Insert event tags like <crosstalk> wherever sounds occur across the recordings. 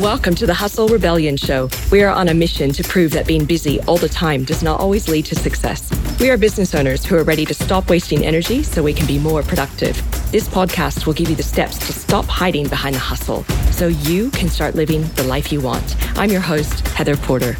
Welcome to the Hustle Rebellion Show. We are on a mission to prove that being busy all the time does not always lead to success. We are business owners who are ready to stop wasting energy so we can be more productive. This podcast will give you the steps to stop hiding behind the hustle so you can start living the life you want. I'm your host, Heather Porter.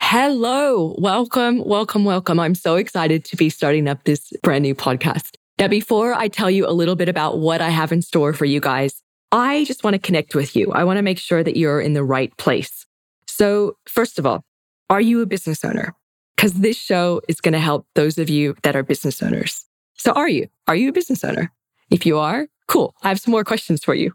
Hello, welcome, welcome, welcome. I'm so excited to be starting up this brand new podcast. Now, before I tell you a little bit about what I have in store for you guys, I just want to connect with you. I want to make sure that you're in the right place. So, first of all, are you a business owner? Because this show is going to help those of you that are business owners. So, are you? Are you a business owner? If you are, cool. I have some more questions for you.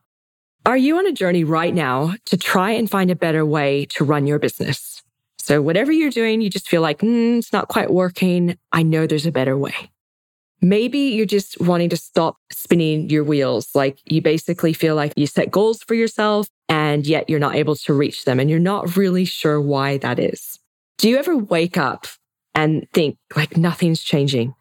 Are you on a journey right now to try and find a better way to run your business? So, whatever you're doing, you just feel like, mm, it's not quite working. I know there's a better way. Maybe you're just wanting to stop spinning your wheels. Like you basically feel like you set goals for yourself and yet you're not able to reach them and you're not really sure why that is. Do you ever wake up and think like nothing's changing?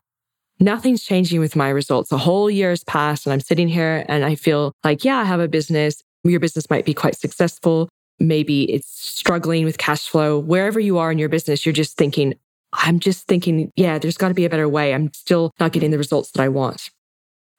Nothing's changing with my results. A whole year has passed and I'm sitting here and I feel like, yeah, I have a business. Your business might be quite successful. Maybe it's struggling with cash flow. Wherever you are in your business, you're just thinking, I'm just thinking, yeah, there's got to be a better way. I'm still not getting the results that I want.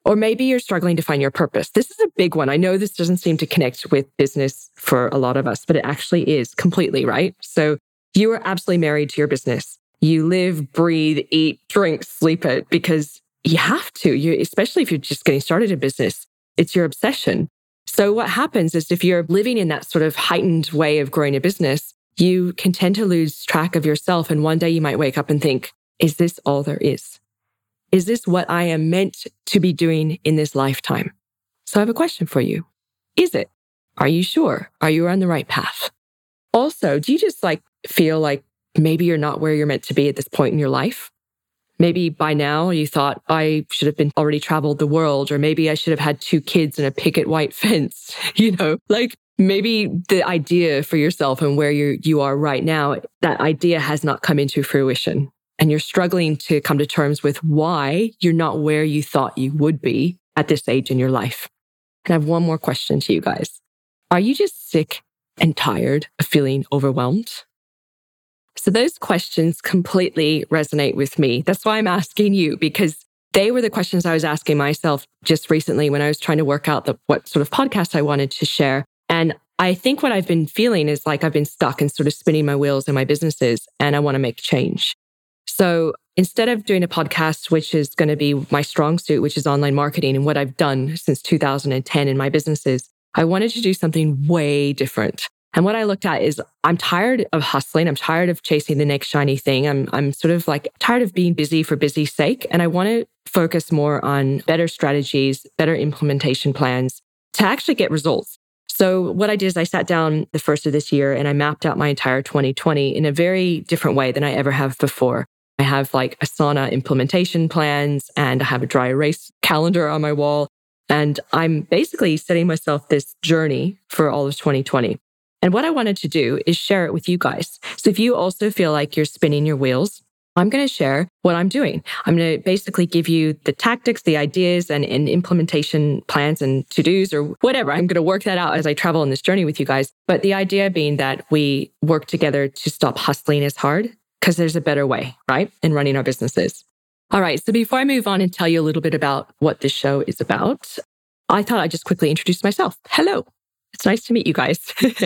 Or maybe you're struggling to find your purpose. This is a big one. I know this doesn't seem to connect with business for a lot of us, but it actually is completely, right? So you are absolutely married to your business. You live, breathe, eat, drink, sleep it because you have to, you, especially if you're just getting started in business. It's your obsession. So what happens is if you're living in that sort of heightened way of growing a business, you can tend to lose track of yourself. And one day you might wake up and think, is this all there is? Is this what I am meant to be doing in this lifetime? So I have a question for you. Is it? Are you sure? Are you on the right path? Also, do you just like feel like maybe you're not where you're meant to be at this point in your life? Maybe by now you thought I should have been already traveled the world, or maybe I should have had two kids and a picket white <laughs> fence. <laughs> You know, like maybe the idea for yourself and where you you are right now, that idea has not come into fruition. And you're struggling to come to terms with why you're not where you thought you would be at this age in your life. And I have one more question to you guys. Are you just sick and tired of feeling overwhelmed? So those questions completely resonate with me. That's why I'm asking you because they were the questions I was asking myself just recently when I was trying to work out the, what sort of podcast I wanted to share. I think what I've been feeling is like I've been stuck and sort of spinning my wheels in my businesses and I want to make change. So instead of doing a podcast, which is going to be my strong suit, which is online marketing and what I've done since 2010 in my businesses, I wanted to do something way different. And what I looked at is I'm tired of hustling. I'm tired of chasing the next shiny thing. I'm, I'm sort of like tired of being busy for busy's sake. And I want to focus more on better strategies, better implementation plans to actually get results. So what I did is I sat down the first of this year and I mapped out my entire 2020 in a very different way than I ever have before. I have like Asana implementation plans and I have a dry erase calendar on my wall. And I'm basically setting myself this journey for all of 2020. And what I wanted to do is share it with you guys. So if you also feel like you're spinning your wheels, I'm going to share what I'm doing. I'm going to basically give you the tactics, the ideas, and, and implementation plans and to dos or whatever. I'm going to work that out as I travel on this journey with you guys. But the idea being that we work together to stop hustling as hard because there's a better way, right? In running our businesses. All right. So before I move on and tell you a little bit about what this show is about, I thought I'd just quickly introduce myself. Hello. It's nice to meet you guys.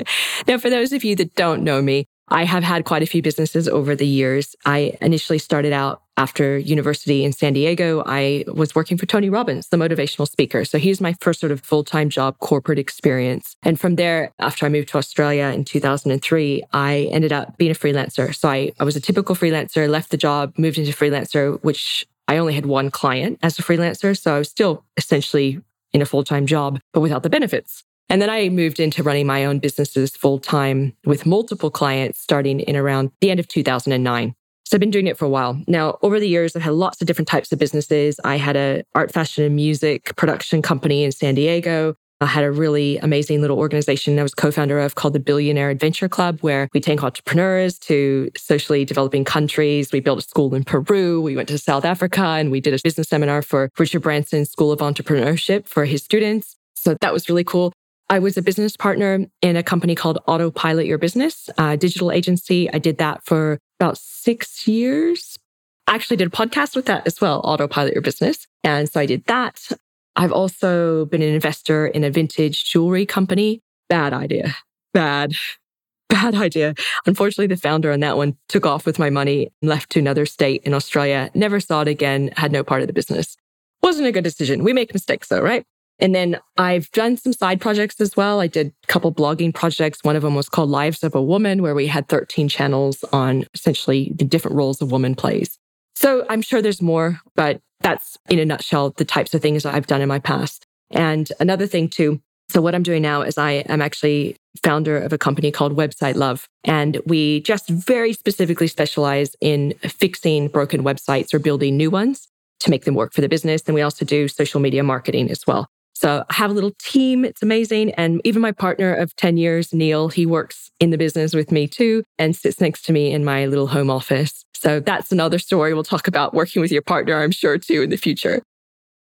<laughs> now, for those of you that don't know me, I have had quite a few businesses over the years. I initially started out after university in San Diego. I was working for Tony Robbins, the motivational speaker. So he's my first sort of full time job corporate experience. And from there, after I moved to Australia in 2003, I ended up being a freelancer. So I, I was a typical freelancer, left the job, moved into freelancer, which I only had one client as a freelancer. So I was still essentially in a full time job, but without the benefits. And then I moved into running my own businesses full time with multiple clients starting in around the end of 2009. So I've been doing it for a while. Now, over the years, I've had lots of different types of businesses. I had a art, fashion, and music production company in San Diego. I had a really amazing little organization I was co-founder of called the Billionaire Adventure Club, where we take entrepreneurs to socially developing countries. We built a school in Peru. We went to South Africa and we did a business seminar for Richard Branson School of Entrepreneurship for his students. So that was really cool. I was a business partner in a company called Autopilot Your Business, a digital agency. I did that for about six years. I actually did a podcast with that as well, Autopilot Your Business. And so I did that. I've also been an investor in a vintage jewelry company. Bad idea. Bad, <laughs> bad idea. Unfortunately, the founder on that one took off with my money and left to another state in Australia. Never saw it again, had no part of the business. Wasn't a good decision. We make mistakes though, right? And then I've done some side projects as well. I did a couple blogging projects. One of them was called Lives of a Woman, where we had 13 channels on essentially the different roles a woman plays. So I'm sure there's more, but that's in a nutshell the types of things I've done in my past. And another thing too. So what I'm doing now is I am actually founder of a company called Website Love. And we just very specifically specialize in fixing broken websites or building new ones to make them work for the business. And we also do social media marketing as well. So I have a little team. It's amazing. And even my partner of 10 years, Neil, he works in the business with me too and sits next to me in my little home office. So that's another story we'll talk about working with your partner, I'm sure, too, in the future.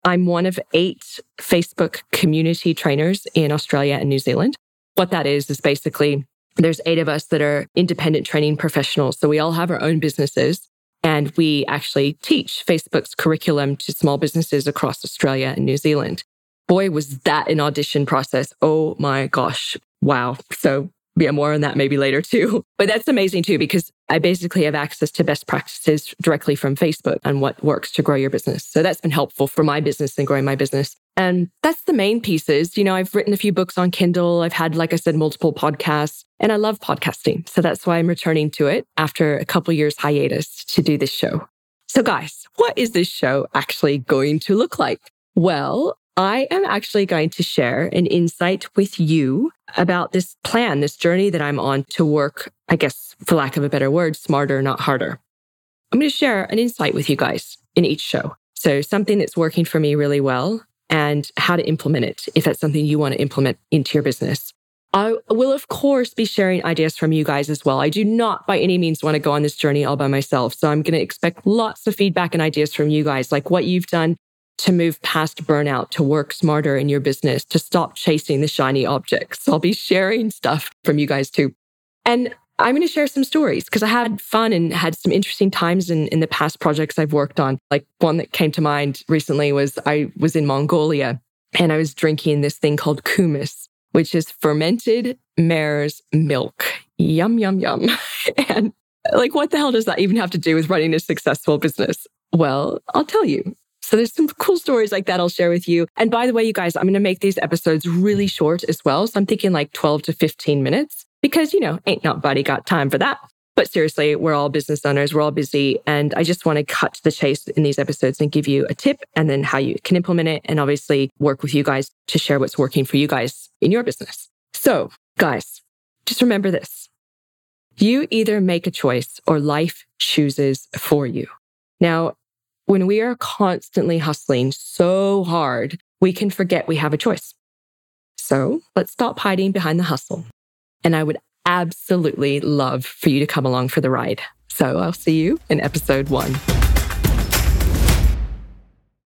I'm one of eight Facebook community trainers in Australia and New Zealand. What that is, is basically there's eight of us that are independent training professionals. So we all have our own businesses and we actually teach Facebook's curriculum to small businesses across Australia and New Zealand. Boy, was that an audition process. Oh my gosh. Wow. So yeah, more on that maybe later too. <laughs> But that's amazing too, because I basically have access to best practices directly from Facebook and what works to grow your business. So that's been helpful for my business and growing my business. And that's the main pieces. You know, I've written a few books on Kindle. I've had, like I said, multiple podcasts and I love podcasting. So that's why I'm returning to it after a couple years hiatus to do this show. So guys, what is this show actually going to look like? Well, I am actually going to share an insight with you about this plan, this journey that I'm on to work, I guess, for lack of a better word, smarter, not harder. I'm going to share an insight with you guys in each show. So, something that's working for me really well and how to implement it if that's something you want to implement into your business. I will, of course, be sharing ideas from you guys as well. I do not by any means want to go on this journey all by myself. So I'm going to expect lots of feedback and ideas from you guys, like what you've done to move past burnout, to work smarter in your business, to stop chasing the shiny objects. I'll be sharing stuff from you guys too. And I'm going to share some stories because I had fun and had some interesting times in, in the past projects I've worked on. Like one that came to mind recently was I was in Mongolia and I was drinking this thing called kumis, which is fermented mare's milk. Yum, yum, yum. <laughs> and like, what the hell does that even have to do with running a successful business? Well, I'll tell you. So there's some <laughs> cool stories like that I'll share with you. And by the way, you guys, I'm going to make these episodes really short as well. So I'm thinking like 12 to 15 minutes because, you know, ain't nobody got time for that. But seriously, we're all business owners. We're all busy. And I just want to cut to the chase in these episodes and give you a tip and then how you can implement it and obviously work with you guys to share what's working for you guys in your business. So guys, just remember this. You either make a choice or life chooses for you. Now, when we are constantly hustling so hard, we can forget we have a choice. So let's stop hiding behind the hustle. And I would absolutely love for you to come along for the ride. So I'll see you in episode one.